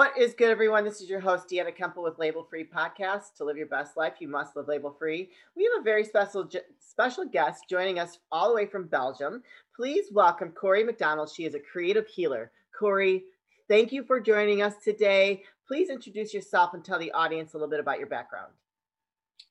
What is good, everyone? This is your host, Deanna Kemple with Label Free Podcast. To live your best life, you must live label free. We have a very special special guest joining us all the way from Belgium. Please welcome Corry MacDonald. She is a creative healer. Corry, thank you for joining us today. Please introduce yourself and tell the audience a little bit about your background.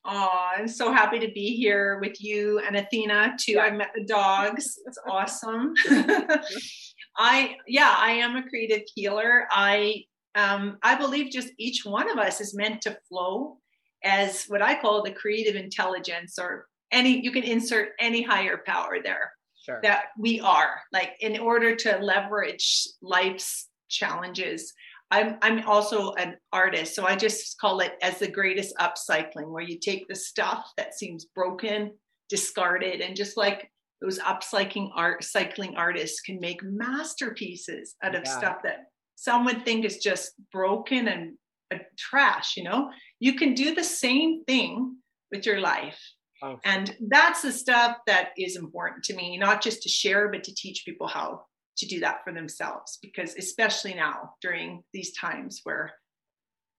Oh, I'm so happy to be here with you and Athena too. Yeah. I met the dogs. It's awesome. I yeah, I am a creative healer. I um, I believe just each one of us is meant to flow as what I call the creative intelligence, or any you can insert any higher power there sure. that we are. Like in order to leverage life's challenges. I'm I'm also an artist, so I just call it as the greatest upcycling, where you take the stuff that seems broken, discarded, and just like those upcycling art cycling artists can make masterpieces out of yeah. stuff that some would think is just broken and uh, trash you know? You can do the same thing with your life. Oh. and that's the stuff that is important to me not just to share but to teach people how to do that for themselves. Because especially now during these times where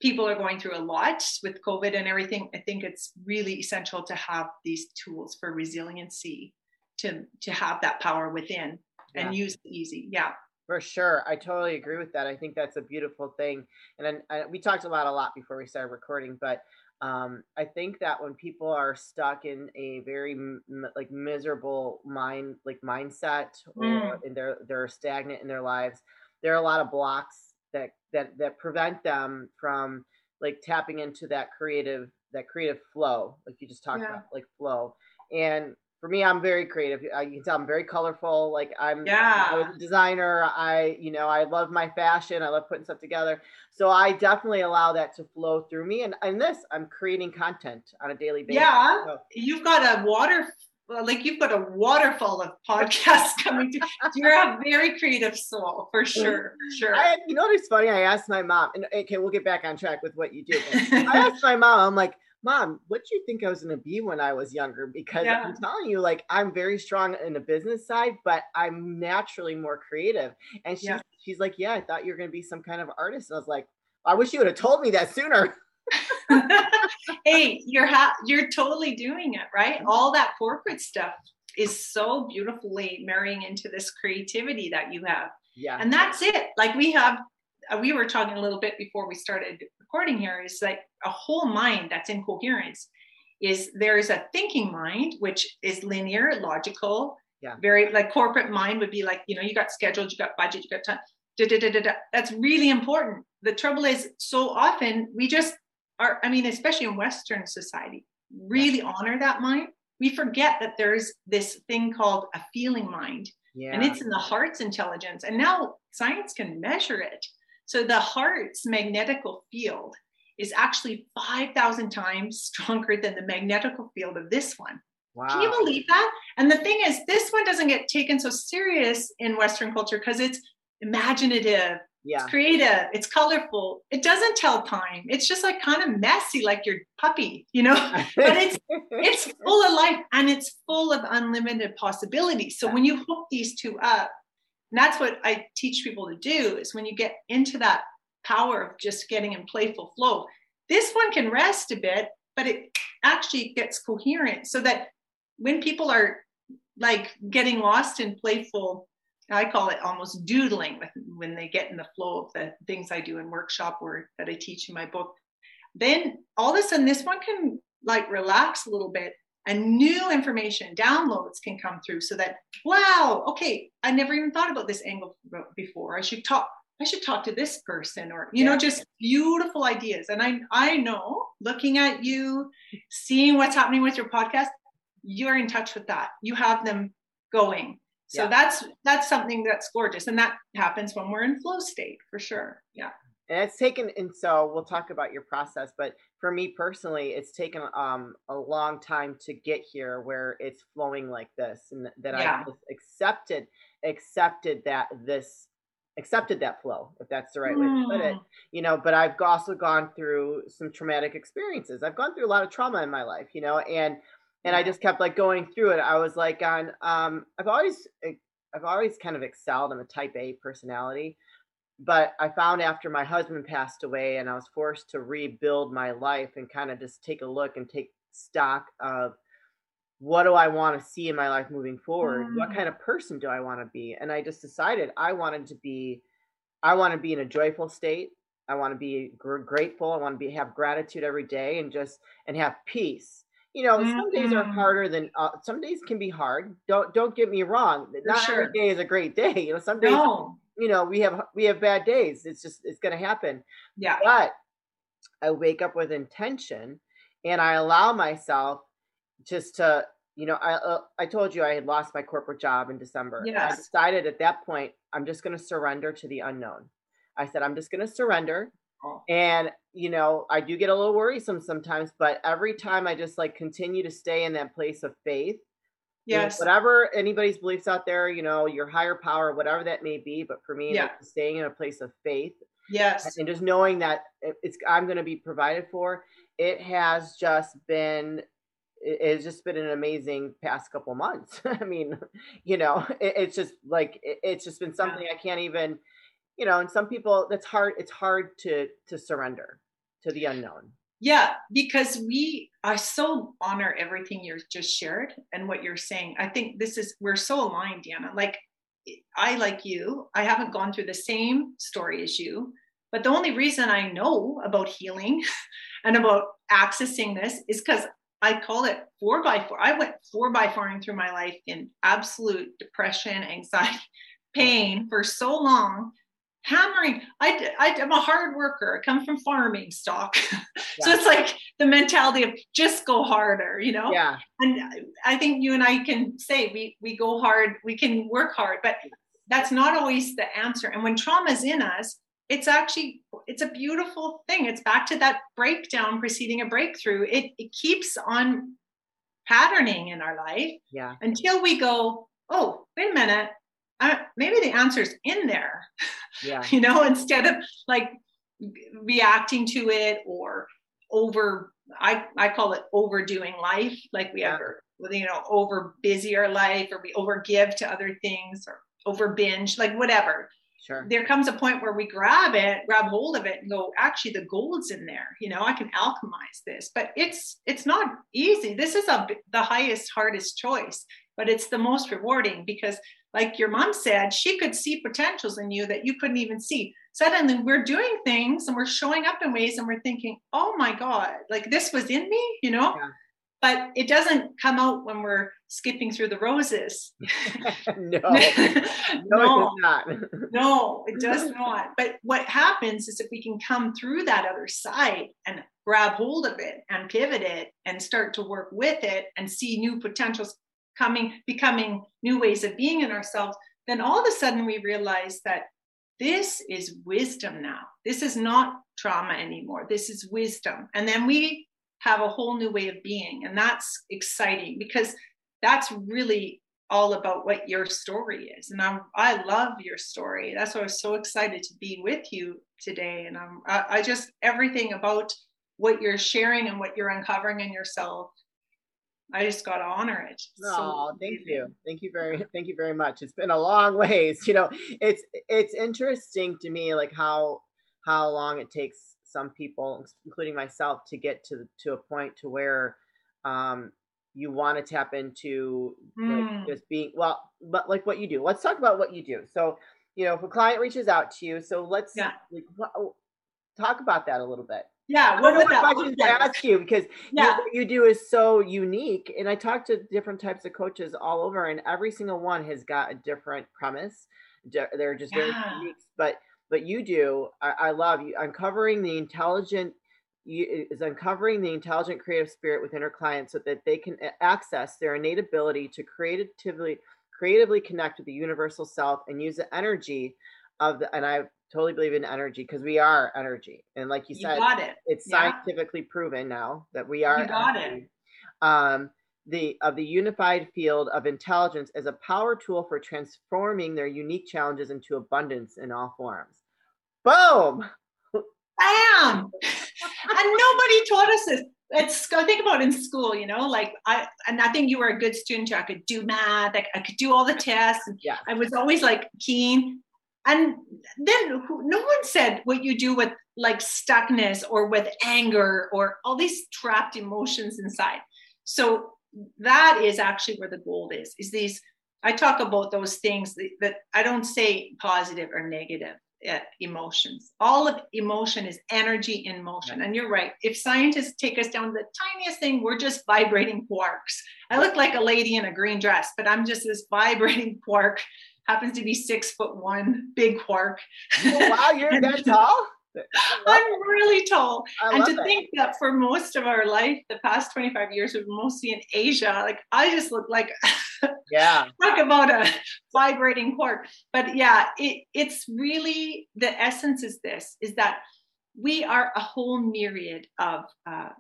people are going through a lot with covid and everything i think it's really essential to have these tools for resiliency to to have that power within yeah. and use it easy. Yeah for sure, I totally agree with that. I think that's a beautiful thing, and then, I, we talked about a lot before we started recording. But um, I think that when people are stuck in a very m- like miserable mind like mindset, mm. or they're they're stagnant in their lives, there are a lot of blocks that that that prevent them from like tapping into that creative that creative flow, like you just talked yeah. about, like flow. And for me, I'm very creative. Uh, you can tell I'm very colorful. Like I'm, yeah. I was a designer. I, you know, I love my fashion. I love putting stuff together. So I definitely allow that to flow through me. And and this, I'm creating content on a daily basis. Yeah, so. you've got a water, like you've got a waterfall of podcasts coming. to You're a very creative soul for mm-hmm. sure. Sure. I, you know what's funny? I asked my mom, and okay, we'll get back on track with what you do. I asked my mom. I'm like mom, what do you think I was going to be when I was younger? Because yeah. I'm telling you, like, I'm very strong in the business side, but I'm naturally more creative. And she, yeah. she's like, yeah, I thought you were going to be some kind of artist. And I was like, I wish you would have told me that sooner. hey, you're ha- you're totally doing it, right? Mm-hmm. All that corporate stuff is so beautifully marrying into this creativity that you have. Yeah. And that's it. Like we have uh, we were talking a little bit before we started recording here is like a whole mind that's in coherence is there is a thinking mind which is linear logical. Yeah. Very like corporate mind would be like you know you got scheduled you got budget you got time. Da, da, da, da, da. that's really important. The trouble is so often we just are i mean especially in western society really yeah. honor that mind. We forget that there's this thing called a feeling mind. Yeah. and it's in the heart's intelligence. And now science can measure it so the heart's magnetical field is actually 5,000 times stronger than the magnetical field of this one. Wow. Can you believe that? And the thing is, this one doesn't get taken so serious in Western culture because it's imaginative, yeah. it's creative, it's colorful. It doesn't tell time. It's just like kind of messy, like your puppy, you know. but it's it's full of life and it's full of unlimited possibilities. So when you hook these two up, and that's what I teach people to do is when you get into that power of just getting in playful flow, this one can rest a bit, but it actually gets coherent so that when people are like getting lost in playful, I call it almost doodling with, when they get in the flow of the things I do in workshop or that I teach in my book, then all of a sudden this one can like relax a little bit and new information downloads can come through so that wow okay i never even thought about this angle before. I should talk i should talk to this person or you yeah. know just beautiful ideas. And i i know looking at you seeing what's happening with your podcast you're in touch with that. You have them going. So yeah. that's that's something that's gorgeous. And that happens when we're in flow state for sure. Yeah and it's taken and so we'll talk about your process but for me personally it's taken um a long time to get here where it's flowing like this and that yeah. i just accepted accepted that this accepted that flow if that's the right way to put it mm. you know but i've also gone through some traumatic experiences i've gone through a lot of trauma in my life you know and and i just kept like going through it i was like on um i've always i've always kind of excelled i'm a type a personality but I found after my husband passed away and I was forced to rebuild my life and kind of just take a look and take stock of what do I want to see in my life moving forward? Mm. What kind of person do I want to be? And I just decided I wanted to be I want to be in a joyful state. I want to be gr- grateful. I want to be have gratitude every day and just and have peace. You know, mm-hmm. some days are mm-hmm. harder than uh, some days can be hard. Don't don't get me wrong. For Not sure. every day is a great day. You know, some days no. You know we have we have bad days. It's just it's going to happen. Yeah. But I wake up with intention, and I allow myself just to you know I uh, I told you I had lost my corporate job in December. Yes. I decided at that point I'm just going to surrender to the unknown. I said I'm just going to surrender. Oh. And you know, I do get a little worrisome sometimes, but every time I just like continue to stay in that place of faith. Yes. You know, whatever anybody's beliefs out there, you know, your higher power, whatever that may be, but for me, yeah. like staying in a place of faith. Yes. And just knowing that it's I'm going to be provided for. It has just been it's just been an amazing past couple months. I mean, you know, it, it's just like it, it's just been something yeah. I can't even, you know. And some people, that's hard. It's hard to to surrender to the unknown. Yeah, because we I so honor everything you just shared and what you're saying. I think this is we're so aligned, Deanna. Like I like you, I haven't gone through the same story as you, but the only reason I know about healing and about accessing this is because I call it four by four. I went four by fouring through my life in absolute depression, anxiety, pain for so long, hammering. I, I, am a hard worker. I come from farming stock. Yeah. so it's like the mentality of just go harder, you know? Yeah. And I think you and I can say we, we go hard, we can work hard, but that's not always the answer. And when trauma's in us, it's actually it's a beautiful thing it's back to that breakdown preceding a breakthrough it, it keeps on patterning in our life yeah until we go oh wait a minute maybe the answer's in there yeah you know instead of like reacting to it or over i i call it overdoing life like we ever you know over busy our life or we over give to other things or over binge like whatever Sure. There comes a point where we grab it, grab hold of it, and go, actually, the gold's in there. You know, I can alchemize this, but it's it's not easy. This is a the highest, hardest choice, but it's the most rewarding because, like your mom said, she could see potentials in you that you couldn't even see. Suddenly, we're doing things and we're showing up in ways, and we're thinking, "Oh my God, like this was in me," you know. Yeah but it doesn't come out when we're skipping through the roses. no, no, no, it not. no, it does not. But what happens is if we can come through that other side and grab hold of it and pivot it and start to work with it and see new potentials coming, becoming new ways of being in ourselves, then all of a sudden we realize that this is wisdom now. This is not trauma anymore. This is wisdom. And then we have a whole new way of being. And that's exciting because that's really all about what your story is. And I'm, I love your story. That's why I was so excited to be with you today. And I'm, I, I just, everything about what you're sharing and what you're uncovering in yourself I just got to honor it. Oh, so thank you, thank you very, thank you very much. It's been a long ways. You know, it's it's interesting to me, like how how long it takes some people, including myself, to get to to a point to where um, you want to tap into mm. like, just being well, but like what you do. Let's talk about what you do. So, you know, if a client reaches out to you, so let's yeah. like, talk about that a little bit. Yeah, what would questions to ask you because yeah. what you do is so unique. And I talk to different types of coaches all over, and every single one has got a different premise. They're just very unique, but but you do. I, I love you uncovering the intelligent you, is uncovering the intelligent creative spirit within our clients so that they can access their innate ability to creatively creatively connect with the universal self and use the energy of the and I totally believe in energy because we are energy. And like you, you said, it. it's yeah. scientifically proven now that we are you got energy. it. Um, the of the unified field of intelligence as a power tool for transforming their unique challenges into abundance in all forms. Boom. Bam. and nobody taught us this. It's go think about in school, you know, like I and I think you were a good student. Too. I could do math, I, I could do all the tests. yeah. I was always like keen. And then no one said what you do with like stuckness or with anger or all these trapped emotions inside. So that is actually where the gold is is these i talk about those things that, that i don't say positive or negative uh, emotions. All of emotion is energy in motion. And you're right. If scientists take us down to the tiniest thing we're just vibrating quarks. I look like a lady in a green dress but i'm just this vibrating quark happens to be six foot one big quark oh, wow you're that tall I'm really tall. and to it. think that for most of our life, the past 25 years, we've mostly in Asia. Like I just look like yeah. Talk about a vibrating quark. But yeah, it, it's really the essence is this is that we are a whole myriad of uh,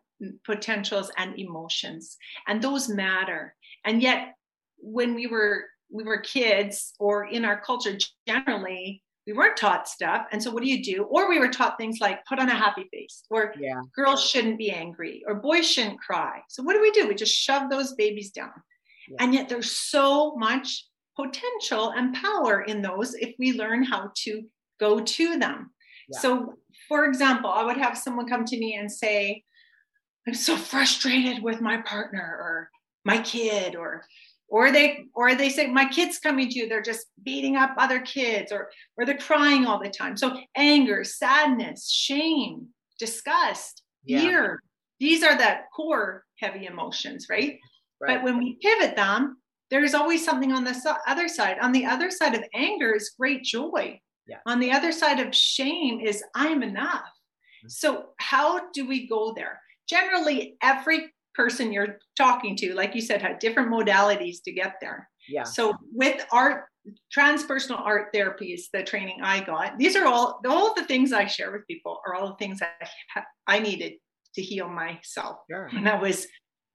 potentials and emotions, and those matter. And yet, when we were we were kids or in our culture generally we weren't taught stuff. And so what do you do? Or we were taught things like put on a happy face, or yeah. girls shouldn't be angry, or boys shouldn't cry. So what do we do? We just shove those babies down. Yeah. And yet there's so much potential and power in those if we learn how to go to them. Yeah. So, for example, I would have someone come to me and say, I'm so frustrated with my partner or my kid or or they or they say my kids coming to you they're just beating up other kids or or they're crying all the time so anger sadness shame disgust yeah. fear these are the core heavy emotions right? right but when we pivot them there's always something on the other side on the other side of anger is great joy yeah. on the other side of shame is i'm enough mm-hmm. so how do we go there generally every person you're talking to, like you said, had different modalities to get there. Yeah. So with art, transpersonal art therapy is the training I got. These are all all the things I share with people are all the things that I needed to heal myself sure. when I was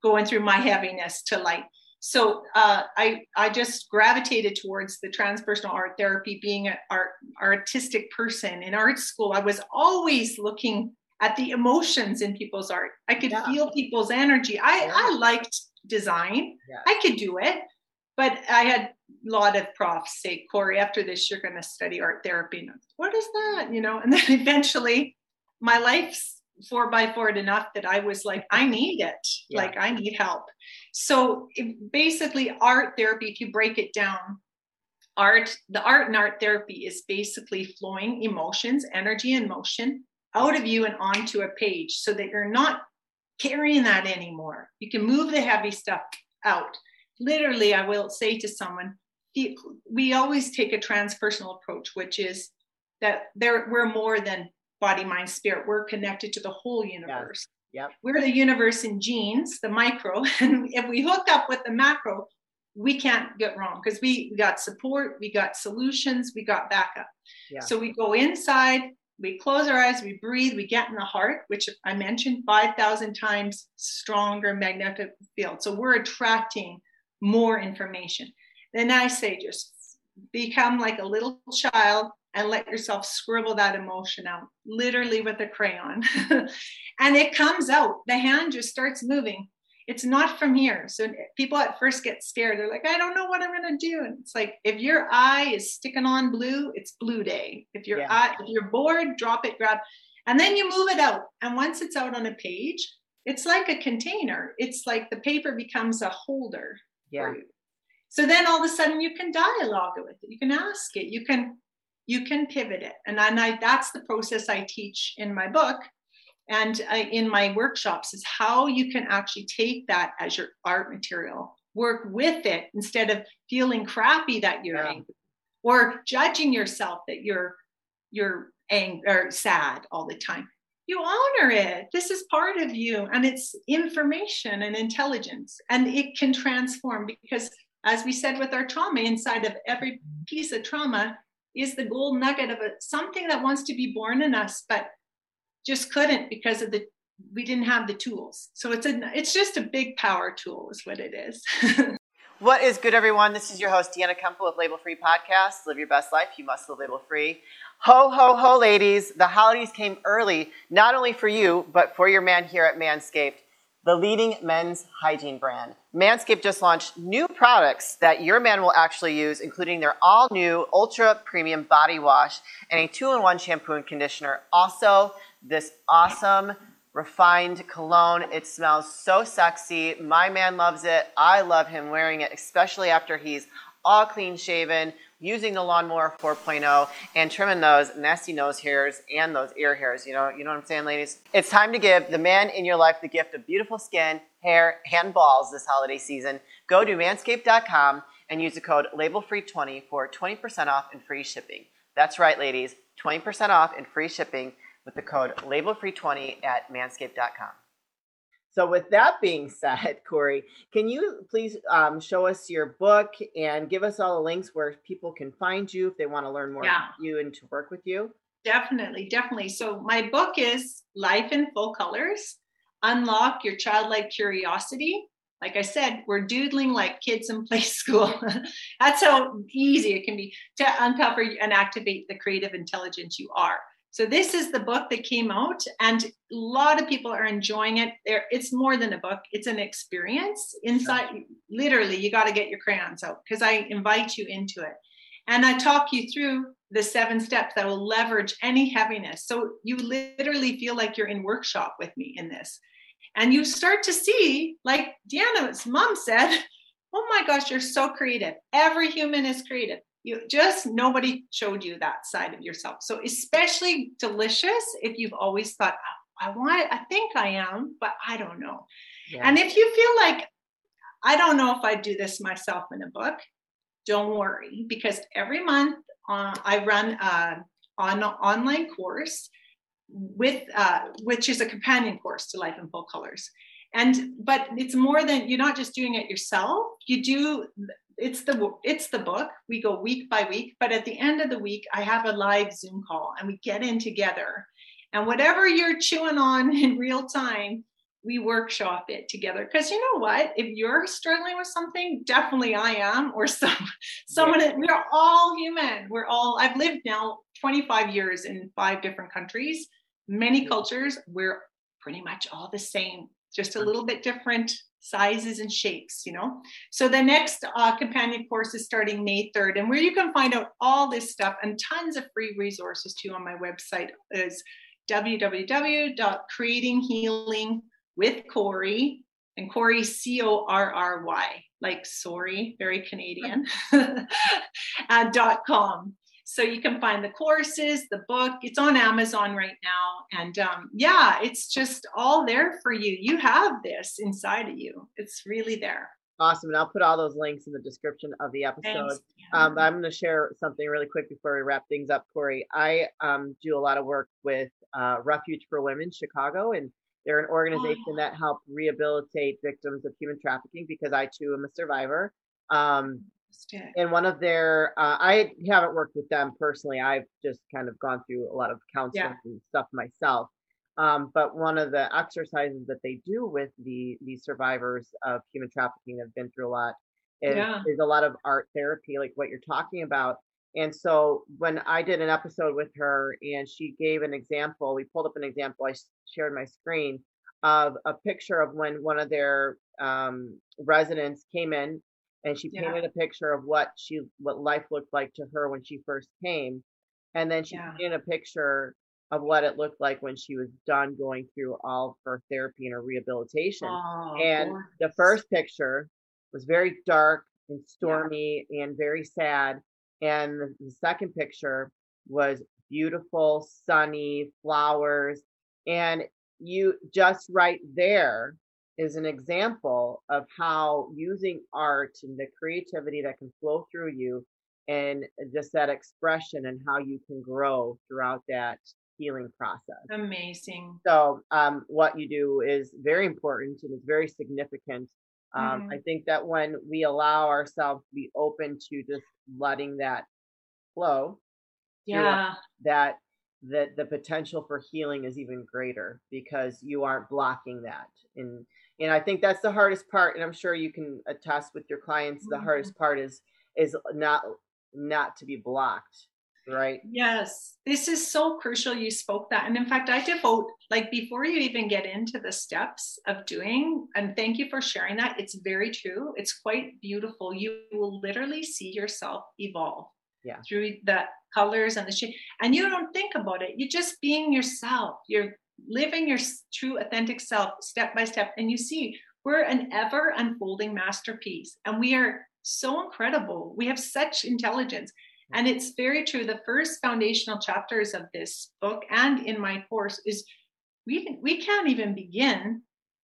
going through my heaviness to light. So uh, I I just gravitated towards the transpersonal art therapy, being an art artistic person in art school. I was always looking at the emotions in people's art. I could yeah. feel people's energy. I, yeah. I liked design. Yeah. I could do it. But I had a lot of profs say, Corry, after this, you're going to study art therapy. And what is that? You know, and then eventually my life's four by four enough that I was like, I need it. Like, I need help. So basically, art therapy, if you break it down, art, the art and art therapy is basically flowing emotions, energy and motion out of you and onto a page so that you're not carrying that anymore. You can move the heavy stuff out. Literally, I will say to someone, we always take a transpersonal approach, which is that there we're more than body, mind, spirit. We're connected to the whole universe. Yep. We're the universe in genes, the micro, and if we hook up with the macro, we can't get wrong because we, we got support, we got solutions, we got backup. Yeah. So we go inside, we close our eyes, we breathe, we get in the heart, which I mentioned 5,000 times stronger magnetic field. So we're attracting more information. Then I say, just become like a little child and let yourself scribble that emotion out, literally with a crayon. and it comes out. The hand just starts moving it's not from here. So people at first get scared. They're like, I don't know what I'm going to do. And it's like, if your eye is sticking on blue, it's blue day. If your yeah. eye, if you're bored, drop it, grab, and then you move it out. And once it's out on a page, it's like a container. It's like the paper becomes a holder. Yeah. So then all of a sudden you can dialogue with it. You can ask it. You can you can pivot it. And then I that's the process I teach in my book and uh, in my workshops is how you can actually take that as your art material work with it instead of feeling crappy that you're yeah. angry or judging yourself that you're you're angry or sad all the time you honor it this is part of you and it's information and intelligence and it can transform because as we said with our trauma inside of every piece of trauma is the gold nugget of a, something that wants to be born in us but just couldn't because of the we didn't have the tools. So it's a it's just a big power tool is what it is. what is good everyone? This is your host Deanna Kemple with Label Free Podcast. Live your best life, you must live label free. Ho ho ho ladies, the holidays came early, not only for you, but for your man here at Manscaped. the leading men's hygiene brand. Manscaped just launched new products that your man will actually use, including their all new ultra premium body wash and a two in one shampoo and conditioner. Also, this awesome refined cologne. It smells so sexy. My man loves it. I love him wearing it, especially after he's all clean shaven, using the lawnmower 4.0 and trimming those nasty nose hairs and those ear hairs. You know, you know what I'm saying, ladies? It's time to give the man in your life the gift of beautiful skin, hair, and balls this holiday season. Go to manscaped.com and use the code labelfree20 for 20% off and free shipping. That's right, ladies, 20% off and free shipping with the code labelfree20 at manscaped.com. So, with that being said, Corry, can you please um, show us your book and give us all the links where people can find you if they want to learn more yeah. about you and to work with you? Definitely, definitely. So, my book is Life in Full Colors Unlock Your Childlike Curiosity. Like I said, we're doodling like kids in play school. That's how easy it can be to uncover and activate the creative intelligence you are. So this is the book that came out, and a lot of people are enjoying it. There, it's more than a book; it's an experience. Inside, literally, you got to get your crayons out because I invite you into it, and I talk you through the seven steps that will leverage any heaviness. So you literally feel like you're in workshop with me in this, and you start to see, like Deanna's mom said, "Oh my gosh, you're so creative. Every human is creative." You just nobody showed you that side of yourself. So especially delicious if you've always thought oh, i want i think i am but i don't know. Yeah. and if you feel like i don't know if i do this myself in a book don't worry because every month uh, i run a, an online course with uh, which is a companion course to life in full colors. And but it's more than you're not just doing it yourself. You do it's the it's the book. We go week by week but at the end of the week i have a live zoom call and we get in together. And whatever you're chewing on in real time we workshop it together. Because you know what? If you're struggling with something definitely i am or some someone yeah. we're all human. We're all i've lived now 25 years in five different countries many cultures. We're pretty much all the same just a little bit different sizes and shapes, you know. So the next uh, companion course is starting May 3rd, and where you can find out all this stuff and tons of free resources too on my website is www.creatinghealing with Corry and Corry C O R R Y, like sorry, very Canadian, uh, dot com so you can find the courses, the book. It's on Amazon right now. And um, yeah, it's just all there for you. You have this inside of you, it's really there. Awesome. And I'll put all those links in the description of the episode. Um, I'm going to share something really quick before we wrap things up, Corry. I um, do a lot of work with uh, Refuge for Women Chicago, and they're an organization oh. that help rehabilitate victims of human trafficking because I too am a survivor. Um, and one of their, uh, I haven't worked with them personally. I've just kind of gone through a lot of counseling yeah. and stuff myself. Um, but one of the exercises that they do with the these survivors of human trafficking have been through a lot is, yeah. is a lot of art therapy, like what you're talking about. And so when I did an episode with her and she gave an example, we pulled up an example, I shared my screen of a picture of when one of their um, residents came in and she painted yeah. a picture of what she what life looked like to her when she first came and then she yeah. painted a picture of what it looked like when she was done going through all of her therapy and her rehabilitation oh, and the first picture was very dark and stormy yeah. and very sad and the second picture was beautiful sunny flowers and you just right there is an example of how using art and the creativity that can flow through you and just that expression and how you can grow throughout that healing process. Amazing. So, um, what you do is very important and it's very significant. Um, mm-hmm. I think that when we allow ourselves to be open to just letting that flow, yeah, that that the potential for healing is even greater because you aren't blocking that. And and I think that's the hardest part. And I'm sure you can attest with your clients. The mm-hmm. hardest part is is not not to be blocked. Right. Yes. This is so crucial. You spoke that. And in fact, I devote, like, before you even get into the steps of doing, and thank you for sharing that. It's very true. It's quite beautiful. You will literally see yourself evolve yeah. through the colors and the shape. And you don't think about it. You're just being yourself. You're living your true, authentic self step by step. And you see, we're an ever unfolding masterpiece. And we are so incredible. We have such intelligence. Hmm. And it's very true. The first foundational chapters of this book and in my course is we, we can't even begin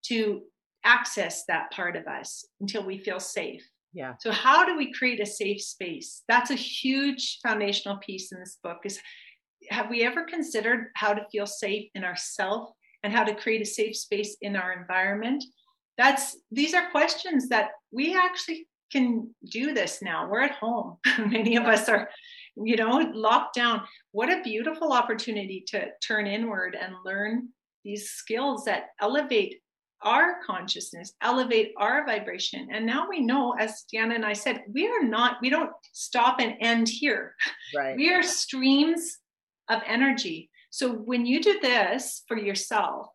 to access that part of us until we feel safe. Yeah. So how do we create a safe space? That's a huge foundational piece in this book is have we ever considered how to feel safe in ourself and how to create a safe space in our environment? That's these are questions that we actually can do this now. We're at home. Many of us are, you know, locked down. What a beautiful opportunity to turn inward and learn these skills that elevate our consciousness, elevate our vibration. And now we know, as Diana and I said, we are not, we don't stop and end here. Right. We are streams of energy. So when you do this for yourself,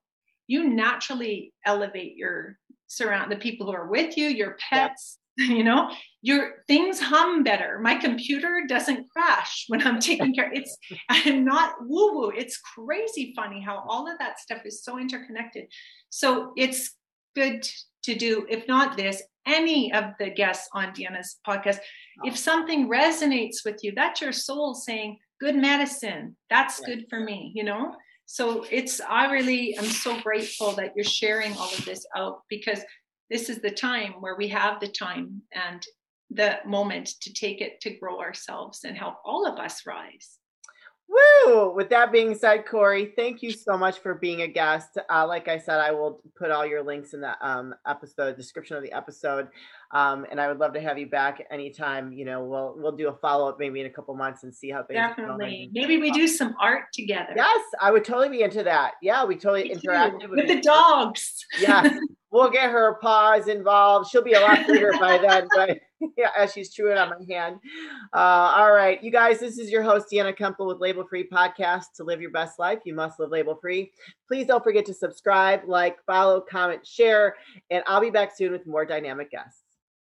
you naturally elevate your surround the people who are with you, your pets, you know your things hum better. My computer doesn't crash when i'm taking care it's i'm not woo woo it's crazy funny how all of that stuff is so interconnected. So it's good to do if not this any of the guests on deanna's podcast. If something resonates with you that's your soul saying good medicine. That's good for me you know? So it's i really am so grateful that you're sharing all of this out because this is the time where we have the time and the moment to take it to grow ourselves and help all of us rise. Woo! With that being said, Corry, thank you so much for being a guest. Uh, like I said, I will put all your links in the um, episode description of the episode, um, and I would love to have you back anytime. You know, we'll we'll do a follow up maybe in a couple months and see how things. Definitely, maybe we do some art together. Yes, I would totally be into that. Yeah, we totally interact with, with the dogs. Yes, we'll get her paws involved. She'll be a lot bigger by then, but yeah, as she's chewing on my hand. Uh, all right, you guys, this is your host, Deanna Kemple with Label Free Podcast. To live your best life, you must live label free. Please don't forget to subscribe, like, follow, comment, share, and I'll be back soon with more dynamic guests.